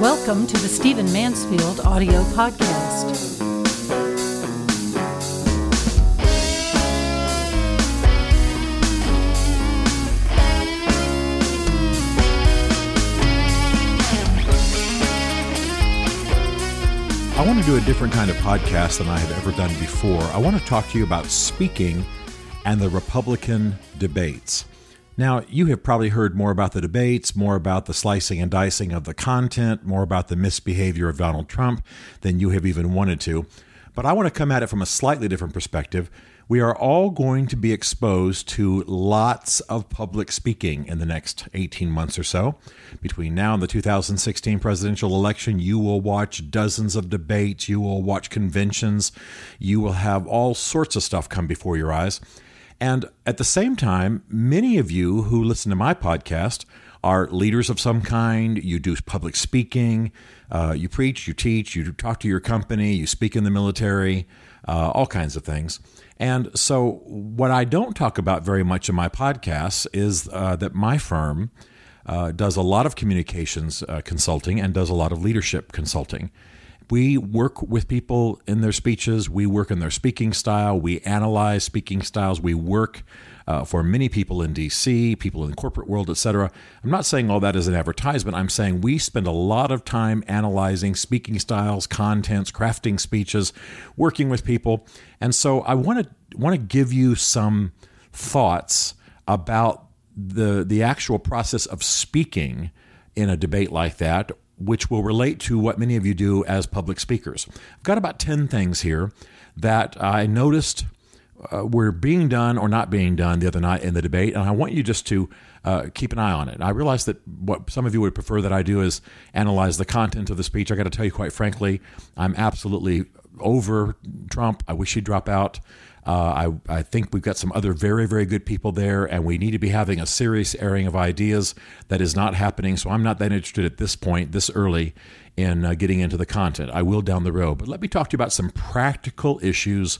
Welcome to the Stephen Mansfield audio podcast. I want to do a different kind of podcast than I have ever done before. I want to talk to you about speaking and the Republican debates. Now, you have probably heard more about the debates, more about the slicing and dicing of the content, more about the misbehavior of Donald Trump than you have even wanted to. But I want to come at it from a slightly different perspective. We are all going to be exposed to lots of public speaking in the next 18 months or so. Between now and the 2016 presidential election, you will watch dozens of debates, you will watch conventions, you will have all sorts of stuff come before your eyes. And at the same time, many of you who listen to my podcast are leaders of some kind. You do public speaking, uh, you preach, you teach, you talk to your company, you speak in the military, uh, all kinds of things. And so, what I don't talk about very much in my podcasts is uh, that my firm uh, does a lot of communications uh, consulting and does a lot of leadership consulting. We work with people in their speeches. We work in their speaking style. We analyze speaking styles. We work uh, for many people in DC, people in the corporate world, etc. I'm not saying all that is an advertisement. I'm saying we spend a lot of time analyzing speaking styles, contents, crafting speeches, working with people. And so I want to want to give you some thoughts about the the actual process of speaking in a debate like that which will relate to what many of you do as public speakers. I've got about 10 things here that I noticed uh, were being done or not being done the other night in the debate, and I want you just to uh, keep an eye on it. I realize that what some of you would prefer that I do is analyze the content of the speech. I got to tell you, quite frankly, I'm absolutely over Trump. I wish he'd drop out. Uh, I, I think we've got some other very, very good people there, and we need to be having a serious airing of ideas that is not happening. So I'm not that interested at this point, this early, in uh, getting into the content. I will down the road. But let me talk to you about some practical issues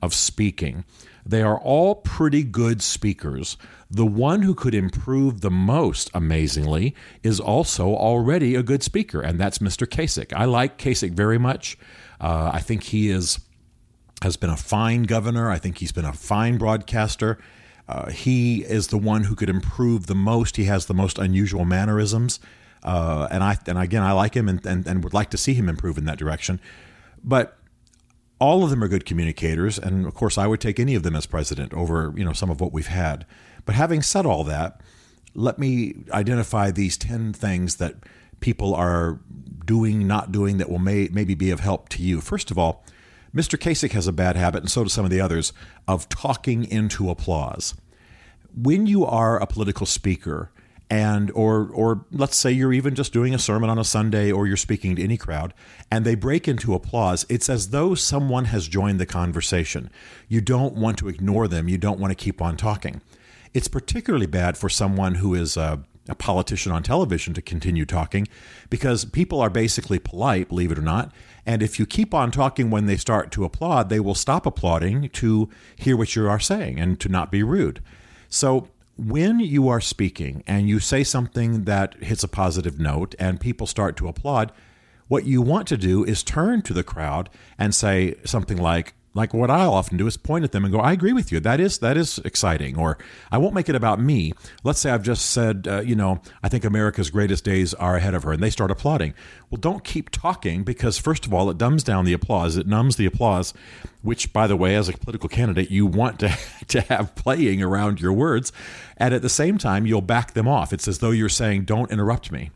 of speaking. They are all pretty good speakers. The one who could improve the most, amazingly, is also already a good speaker, and that's Mr. Kasich. I like Kasich very much. Uh, I think he is has been a fine governor. I think he's been a fine broadcaster. Uh, he is the one who could improve the most. He has the most unusual mannerisms, uh, and I and again I like him and, and and would like to see him improve in that direction. But all of them are good communicators, and of course I would take any of them as president over you know some of what we've had. But having said all that, let me identify these ten things that people are doing, not doing that will may, maybe be of help to you. First of all Mr. Kasich has a bad habit, and so do some of the others, of talking into applause. When you are a political speaker, and or or let's say you're even just doing a sermon on a Sunday or you're speaking to any crowd and they break into applause it's as though someone has joined the conversation you don't want to ignore them you don't want to keep on talking it's particularly bad for someone who is a, a politician on television to continue talking because people are basically polite believe it or not and if you keep on talking when they start to applaud, they will stop applauding to hear what you are saying and to not be rude. So when you are speaking and you say something that hits a positive note and people start to applaud, what you want to do is turn to the crowd and say something like, like what I'll often do is point at them and go, "I agree with you. That is that is exciting." Or I won't make it about me. Let's say I've just said, uh, you know, I think America's greatest days are ahead of her, and they start applauding. Well, don't keep talking because first of all, it dumbs down the applause. It numbs the applause, which, by the way, as a political candidate, you want to to have playing around your words, and at the same time, you'll back them off. It's as though you're saying, "Don't interrupt me."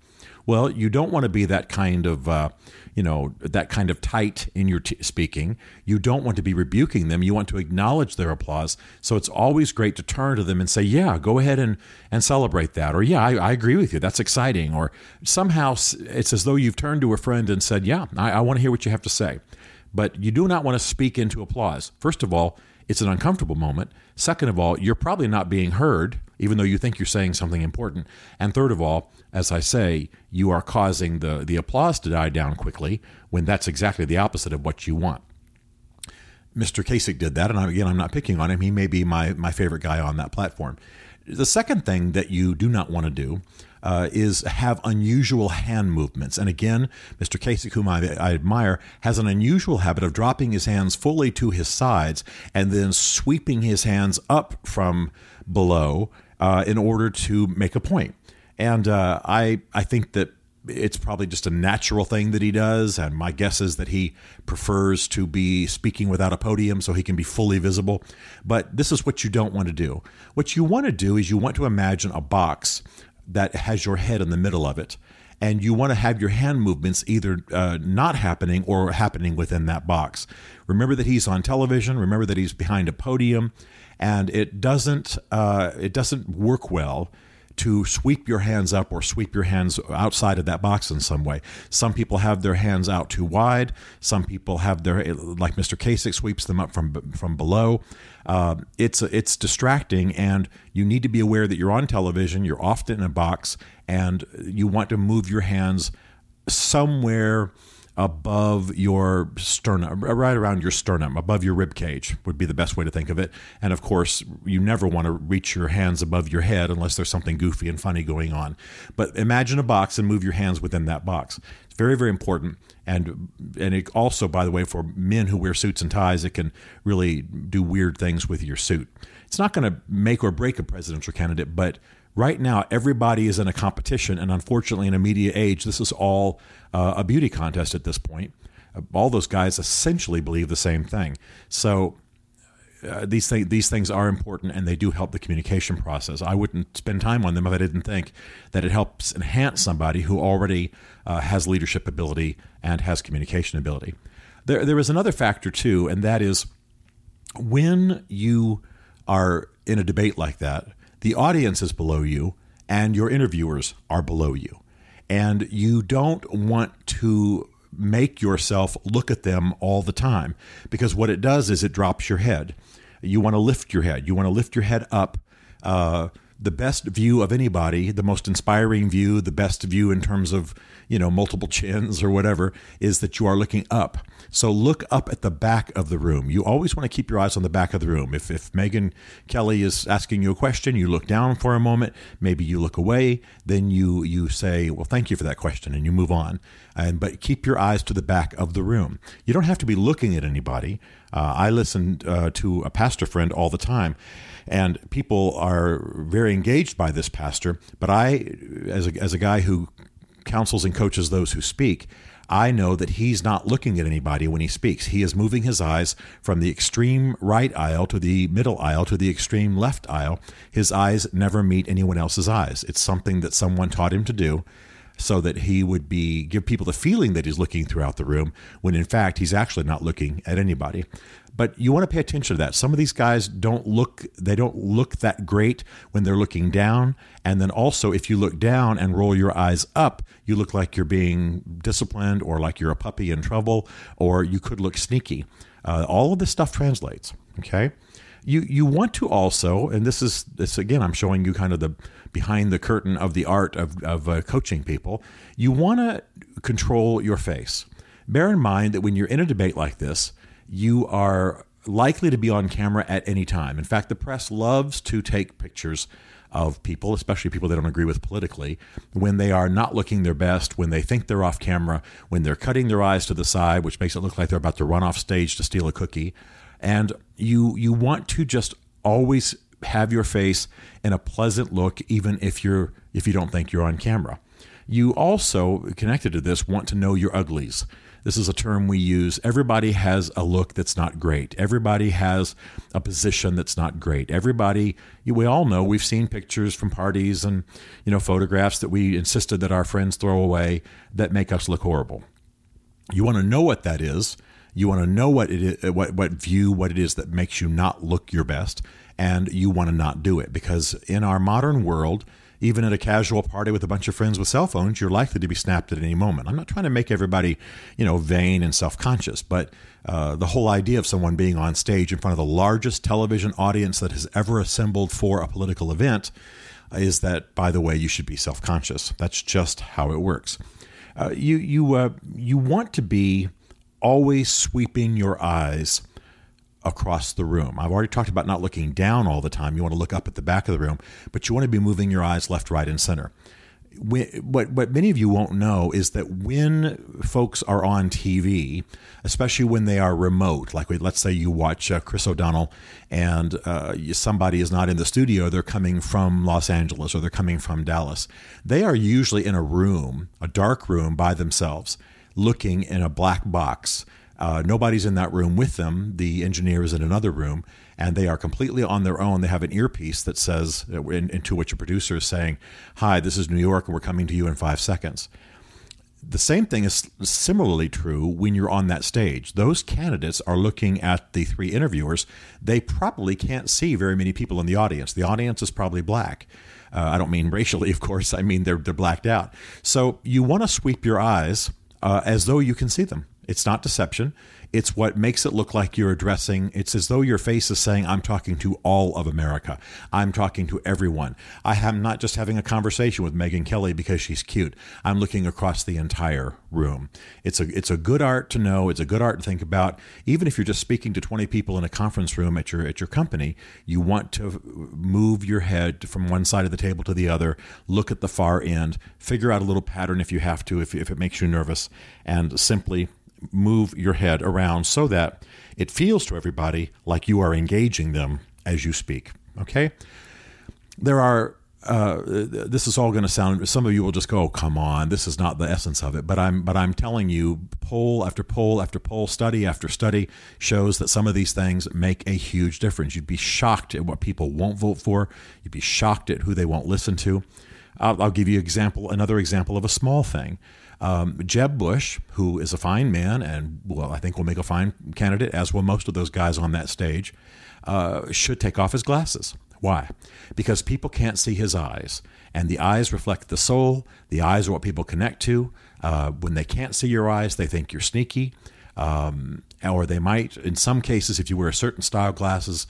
Well, you don't want to be that kind of, uh, you know, that kind of tight in your t- speaking. You don't want to be rebuking them. You want to acknowledge their applause. So it's always great to turn to them and say, "Yeah, go ahead and and celebrate that," or "Yeah, I, I agree with you. That's exciting." Or somehow it's as though you've turned to a friend and said, "Yeah, I, I want to hear what you have to say." But you do not want to speak into applause. First of all, it's an uncomfortable moment. Second of all, you're probably not being heard, even though you think you're saying something important. And third of all, as I say, you are causing the, the applause to die down quickly when that's exactly the opposite of what you want. Mr. Kasich did that, and again, I'm not picking on him. He may be my, my favorite guy on that platform. The second thing that you do not want to do uh, is have unusual hand movements. And again, Mr. Kasich, whom I, I, admire, has an unusual habit of dropping his hands fully to his sides and then sweeping his hands up from below uh, in order to make a point. And uh, I I think that it's probably just a natural thing that he does. And my guess is that he prefers to be speaking without a podium so he can be fully visible. But this is what you don't want to do. What you want to do is you want to imagine a box that has your head in the middle of it. And you want to have your hand movements either uh, not happening or happening within that box. Remember that he's on television. Remember that he's behind a podium, and it doesn't uh, it doesn't work well to sweep your hands up or sweep your hands outside of that box in some way. Some people have their hands out too wide. Some people have their, like Mr. Kasich sweeps them up from from below. Uh, it's it's distracting, and you need to be aware that you're on television. You're often in a box, and you want to move your hands somewhere above your sternum, right around your sternum, above your rib cage would be the best way to think of it. And of course, you never want to reach your hands above your head unless there's something goofy and funny going on. But imagine a box and move your hands within that box. It's very, very important. And and it also, by the way, for men who wear suits and ties, it can really do weird things with your suit. It's not going to make or break a presidential candidate, but right now everybody is in a competition and unfortunately in a media age this is all uh, a beauty contest at this point uh, all those guys essentially believe the same thing so uh, these things these things are important and they do help the communication process. I wouldn't spend time on them if I didn't think that it helps enhance somebody who already uh, has leadership ability and has communication ability. There there is another factor too, and that is when you are in a debate like that, the audience is below you and your interviewers are below you. And you don't want to make yourself look at them all the time because what it does is it drops your head. You want to lift your head. You want to lift your head up. Uh, the best view of anybody, the most inspiring view, the best view in terms of, you know, multiple chins or whatever, is that you are looking up. So look up at the back of the room. You always want to keep your eyes on the back of the room. If, if Megyn Kelly is asking you a question, you look down for a moment, maybe you look away, then you, you say, well, thank you for that question, and you move on. And, but keep your eyes to the back of the room. You don't have to be looking at anybody. Uh, I listen uh, to a pastor friend all the time and people are very engaged by this pastor. But I, as a, as a guy who counsels and coaches those who speak, I know that he's not looking at anybody when he speaks. He is moving his eyes from the extreme right aisle to the middle aisle to the extreme left aisle. His eyes never meet anyone else's eyes. It's something that someone taught him to do so that he would be give people the feeling that he's looking throughout the room when in fact he's actually not looking at anybody but you want to pay attention to that. Some of these guys don't look they don't look that great when they're looking down. And then also if you look down and roll your eyes up you look like you're being disciplined or like you're a puppy in trouble or you could look sneaky. Uh, all of this stuff translates okay? You you want to also and this is this again i'm showing you kind of the behind the curtain of the art of, of uh, coaching people. You want to control your face. Bear in mind that when you're in a debate like this you are likely to be on camera at any time. In fact, the press loves to take pictures of people, especially people they don't agree with politically, when they are not looking their best, when they think they're off camera, when they're cutting their eyes to the side, which makes it look like they're about to run off stage to steal a cookie. And you you want to just always have your face in a pleasant look, even if you're if you don't think you're on camera. You also, connected to this, want to know your uglies. This is a term we use. Everybody has a look that's not great. Everybody has a position that's not great. Everybody, we all know, we've seen pictures from parties and, you know, photographs that we insisted that our friends throw away that make us look horrible. You want to know what that is. You want to know what it is, what, what view, what it is that makes you not look your best, and you want to not do it because in our modern world, even at a casual party with a bunch of friends with cell phones, you're likely to be snapped at any moment. I'm not trying to make everybody, you know, vain and self conscious, but uh, the whole idea of someone being on stage in front of the largest television audience that has ever assembled for a political event is that, by the way, you should be self conscious. That's just how it works. Uh, you you uh, you want to be always sweeping your eyes across the room. I've already talked about not looking down all the time. You want to look up at the back of the room, but you want to be moving your eyes left, right, and center. what what many of you won't know is that when folks are on TV, especially when they are remote, like we, let's say you watch uh, Chris O'Donnell and uh, somebody is not in the studio, they're coming from Los Angeles or they're coming from Dallas. They are usually in a room, a dark room by themselves, looking in a black box. Uh, nobody's in that room with them. The engineer is in another room, and they are completely on their own. They have an earpiece that says, in, into which a producer is saying, Hi, this is New York, and we're coming to you in five seconds. The same thing is similarly true when you're on that stage. Those candidates are looking at the three interviewers. They probably can't see very many people in the audience. The audience is probably black. Uh, I don't mean racially, of course. I mean they're they're blacked out. So you want to sweep your eyes uh, as though you can see them. It's not deception. It's what makes it look like you're addressing. It's as though your face is saying, I'm talking to all of America. I'm talking to everyone. I am not just having a conversation with Megyn Kelly because she's cute. I'm looking across the entire room. It's a it's a good art to know. It's a good art to think about. Even if you're just speaking to 20 people in a conference room at your at your company, you want to move your head from one side of the table to the other, look at the far end, figure out a little pattern if you have to, if, if it makes you nervous, and simply move your head around so that it feels to everybody like you are engaging them as you speak. Okay? There are uh, this is all going to sound. Some of you will just go, oh, "Come on, this is not the essence of it." But I'm, but I'm telling you, poll after poll after poll, study after study shows that some of these things make a huge difference. You'd be shocked at what people won't vote for. You'd be shocked at who they won't listen to. I'll, I'll give you example, another example of a small thing. Um, Jeb Bush, who is a fine man and, well, I think will make a fine candidate, as will most of those guys on that stage, uh, should take off his glasses. Why? Because people can't see his eyes, and the eyes reflect the soul. The eyes are what people connect to. Uh, when they can't see your eyes, they think you're sneaky. Um, or they might, in some cases, if you wear a certain style glasses,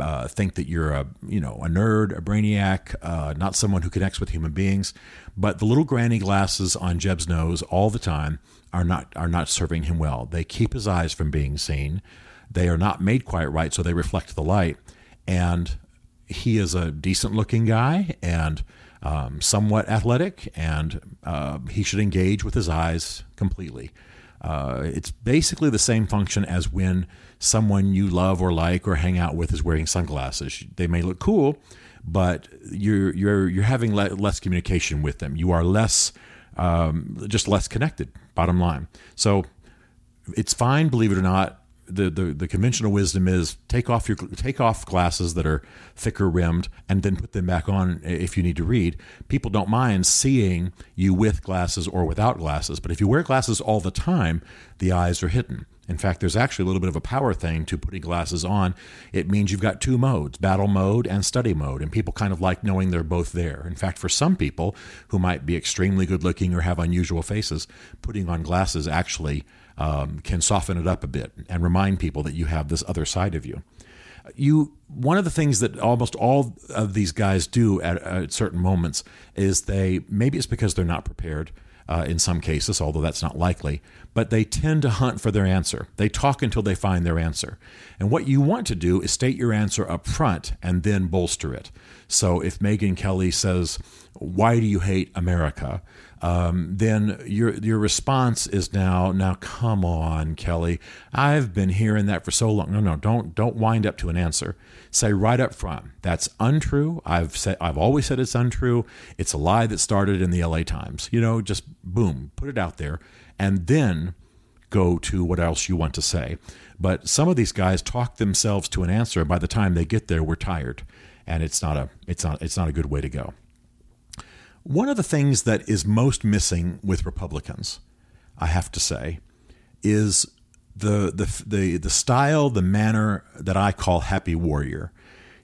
uh, think that you're a you know a nerd, a brainiac, uh, not someone who connects with human beings. But the little granny glasses on Jeb's nose all the time are not are not serving him well. They keep his eyes from being seen. They are not made quite right, so they reflect the light. And he is a decent looking guy and um, somewhat athletic, and uh, he should engage with his eyes completely. Uh, it's basically the same function as when someone you love or like or hang out with is wearing sunglasses. They may look cool, but you're you're you're having le- less communication with them. You are less um, just less connected. Bottom line. So it's fine, believe it or not, the, the, the conventional wisdom is take off your take off glasses that are thicker rimmed and then put them back on if you need to read. People don't mind seeing you with glasses or without glasses, but if you wear glasses all the time, the eyes are hidden. In fact, there's actually a little bit of a power thing to putting glasses on. It means you've got two modes, battle mode and study mode, and people kind of like knowing they're both there. In fact, for some people who might be extremely good looking or have unusual faces, putting on glasses actually um, can soften it up a bit and remind people that you have this other side of you. You one of the things that almost all of these guys do at, at certain moments is they maybe it's because they're not prepared. Uh, in some cases, although that's not likely, but they tend to hunt for their answer. They talk until they find their answer. And what you want to do is state your answer up front and then bolster it. So if Megyn Kelly says, Why do you hate America? um, then your your response is now now come on Kelly I've been hearing that for so long no no don't don't wind up to an answer say right up front that's untrue I've said I've always said it's untrue it's a lie that started in the LA Times you know just boom put it out there and then go to what else you want to say. But some of these guys talk themselves to an answer. And by the time they get there we're tired and it's not a it's not it's not a good way to go. One of the things that is most missing with Republicans, I have to say, is the the the, the style, the manner that I call happy warrior.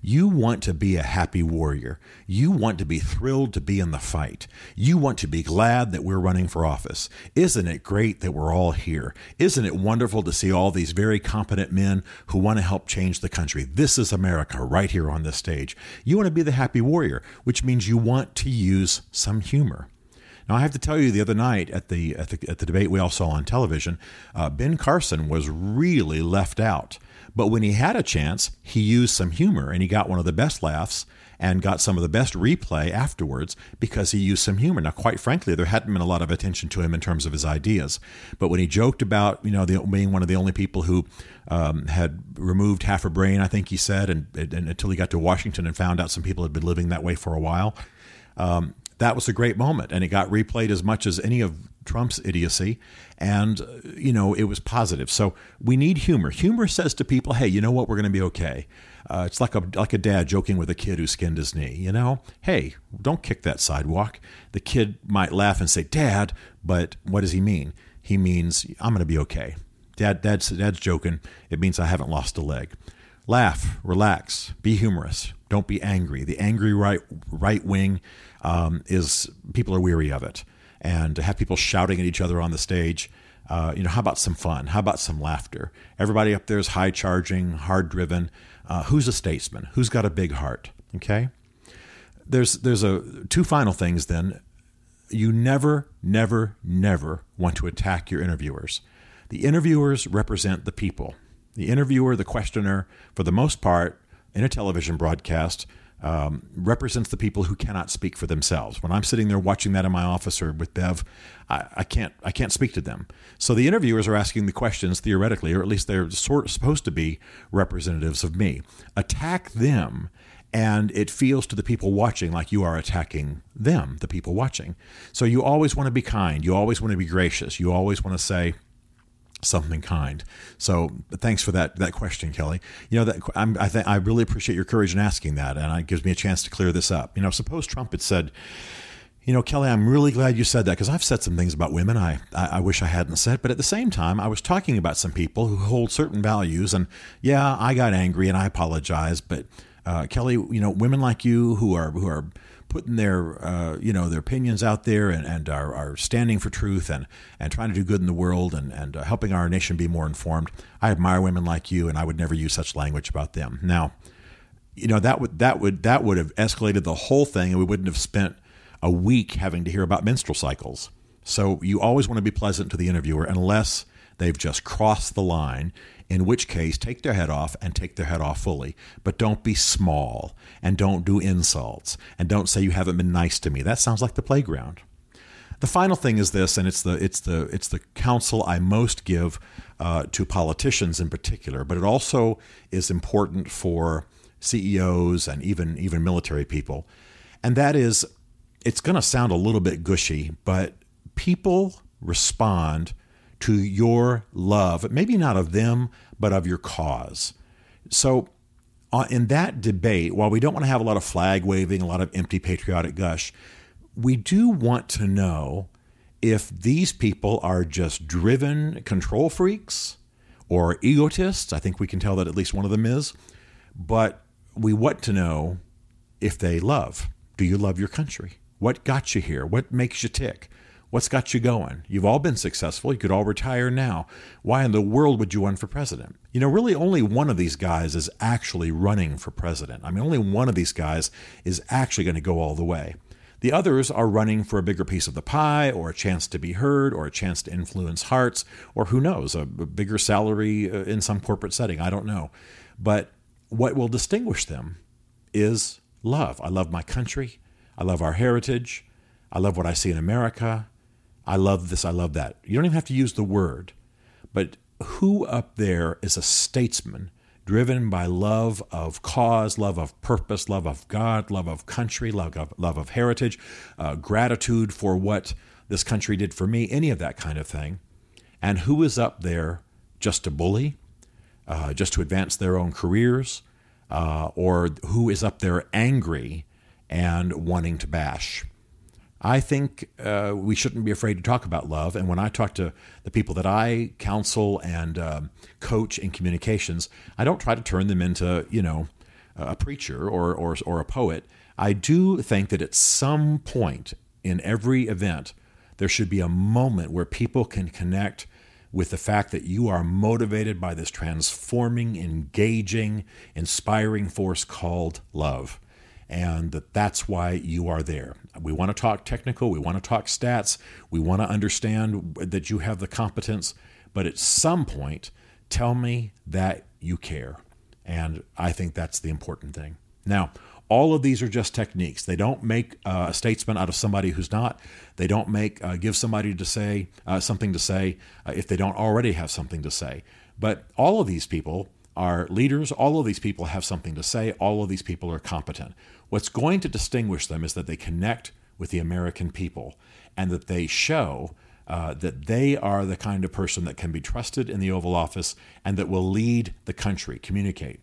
You want to be a happy warrior. You want to be thrilled to be in the fight. You want to be glad that we're running for office. Isn't it great that we're all here? Isn't it wonderful to see all these very competent men who want to help change the country? This is America right here on this stage. You want to be the happy warrior, which means you want to use some humor. Now, I have to tell you, the other night at the at the, at the debate we all saw on television, uh, Ben Carson was really left out. But when he had a chance, he used some humor and he got one of the best laughs and got some of the best replay afterwards because he used some humor. Now, quite frankly, there hadn't been a lot of attention to him in terms of his ideas. But when he joked about, you know, the, being one of the only people who um, had removed half a brain, I think he said, and, and, until he got to Washington and found out some people had been living that way for a while. Um, that was a great moment, and it got replayed as much as any of Trump's idiocy, and you know it was positive. So we need humor. Humor says to people, "Hey, you know what? We're going to be okay." Uh, it's like a like a dad joking with a kid who skinned his knee. You know, hey, don't kick that sidewalk. The kid might laugh and say, "Dad," but what does he mean? He means I'm going to be okay. Dad, dad's dad's joking. It means I haven't lost a leg. Laugh, relax, be humorous. Don't be angry. The angry right right wing um, is people are weary of it, and have people shouting at each other on the stage. Uh, you know, how about some fun? How about some laughter? Everybody up there is high charging, hard driven. Uh, who's a statesman? Who's got a big heart? Okay. There's there's a two final things. Then you never, never, never want to attack your interviewers. The interviewers represent the people. The interviewer, the questioner, for the most part, in a television broadcast, um, represents the people who cannot speak for themselves. When I'm sitting there watching that in my office or with Bev, I, I, can't I can't speak to them. So the interviewers are asking the questions theoretically, or at least they're sort supposed to be representatives of me. Attack them, and it feels to the people watching like you are attacking them, the people watching. So you always want to be kind. You always want to be gracious. You always want to say, something kind. So thanks for that that question, Kelly. You know that I'm, I think I really appreciate your courage in asking that, and it gives me a chance to clear this up. You know, suppose Trump had said. You know, Kelly, I'm really glad you said that because I've said some things about women I, I, I wish I hadn't said. But at the same time, I was talking about some people who hold certain values. And yeah, I got angry and I apologize. But uh, Kelly, you know, women like you who are who are putting their uh, you know their opinions out there and, and are, are, standing for truth and, and trying to do good in the world and, and uh, helping our nation be more informed. I admire women like you, and I would never use such language about them. Now, you know that would that would that would have escalated the whole thing, and we wouldn't have spent a week having to hear about menstrual cycles. So you always want to be pleasant to the interviewer, unless they've just crossed the line in which case take their head off and take their head off fully. But don't be small and don't do insults and don't say you haven't been nice to me. That sounds like the playground. The final thing is this, and it's the it's the it's the counsel I most give uh, to politicians in particular, but it also is important for CEOs and even even military people, and that is, it's going to sound a little bit gushy, but people respond to your love, maybe not of them, but of your cause. So, uh, in that debate, while we don't want to have a lot of flag waving, a lot of empty patriotic gush, we do want to know if these people are just driven control freaks or egotists. I think we can tell that at least one of them is. But we want to know if they love. Do you love your country? What got you here? What makes you tick? What's got you going? You've all been successful. You could all retire now. Why in the world would you run for president? You know, really, only one of these guys is actually running for president. I mean, only one of these guys is actually going to go all the way. The others are running for a bigger piece of the pie, or a chance to be heard, or a chance to influence hearts, or who knows, a, bigger salary uh, in some corporate setting. I don't know. But what will distinguish them is love. I love my country. I love our heritage. I love what I see in America. I love this, I love that. You don't even have to use the word. But who up there is a statesman driven by love of cause, love of purpose, love of God, love of country, love of, love of heritage, uh, gratitude for what this country did for me, any of that kind of thing? And who is up there just to bully, uh, just to advance their own careers, uh, or who is up there angry and wanting to bash? I think uh, we shouldn't be afraid to talk about love. And when I talk to the people that I counsel and um, coach in communications, I don't try to turn them into, you know, a preacher or, or, or a poet. I do think that at some point in every event, there should be a moment where people can connect with the fact that you are motivated by this transforming, engaging, inspiring force called love. and that that's why you are there. We want to talk technical, we want to talk stats, we want to understand that you have the competence, but at some point, tell me that you care. And I think that's the important thing. Now, all of these are just techniques. They don't make uh, a statesman out of somebody who's not. They don't make uh, give somebody to say uh, something to say uh, if they don't already have something to say. But all of these people are leaders. All of these people have something to say. All of these people are competent. What's going to distinguish them is that they connect with the American people and that they show uh, that they are the kind of person that can be trusted in the Oval Office and that will lead the country, communicate.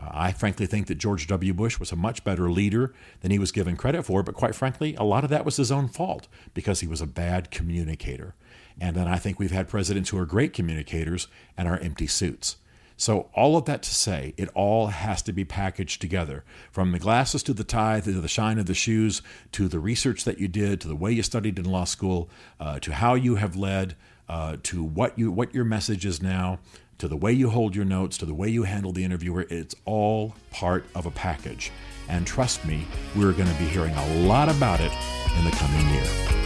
Uh, I frankly think that George W. Bush was a much better leader than he was given credit for, but quite frankly, a lot of that was his own fault because he was a bad communicator. And then I think we've had presidents who are great communicators and are empty suits. So, all of that to say, it all has to be packaged together from the glasses to the tie, to the shine of the shoes, to the research that you did, to the way you studied in law school, uh, to how you have led, uh, to what, you, what your message is now, to the way you hold your notes, to the way you handle the interviewer. It's all part of a package. And trust me, we're going to be hearing a lot about it in the coming year.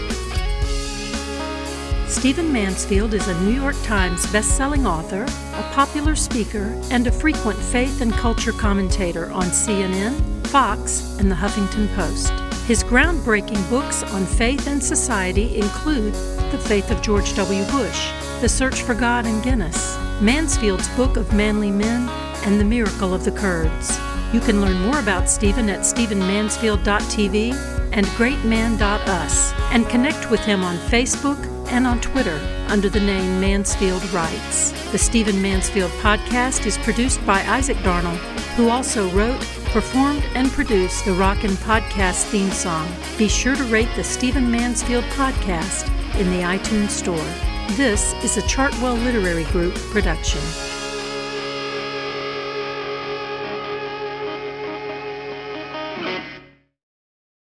Stephen Mansfield is a New York Times best-selling author, a popular speaker, and a frequent faith and culture commentator on CNN, Fox, and the Huffington Post. His groundbreaking books on faith and society include The Faith of George W. Bush, The Search for God and Guinness, Mansfield's Book of Manly Men, and The Miracle of the Kurds. You can learn more about Stephen at stephenmansfield.tv and greatman.us and connect with him on Facebook and on Twitter under the name Mansfield Writes. The Stephen Mansfield podcast is produced by Isaac Darnell, who also wrote, performed, and produced the Rockin' Podcast theme song. Be sure to rate the Stephen Mansfield podcast in the iTunes Store. This is a Chartwell Literary Group production.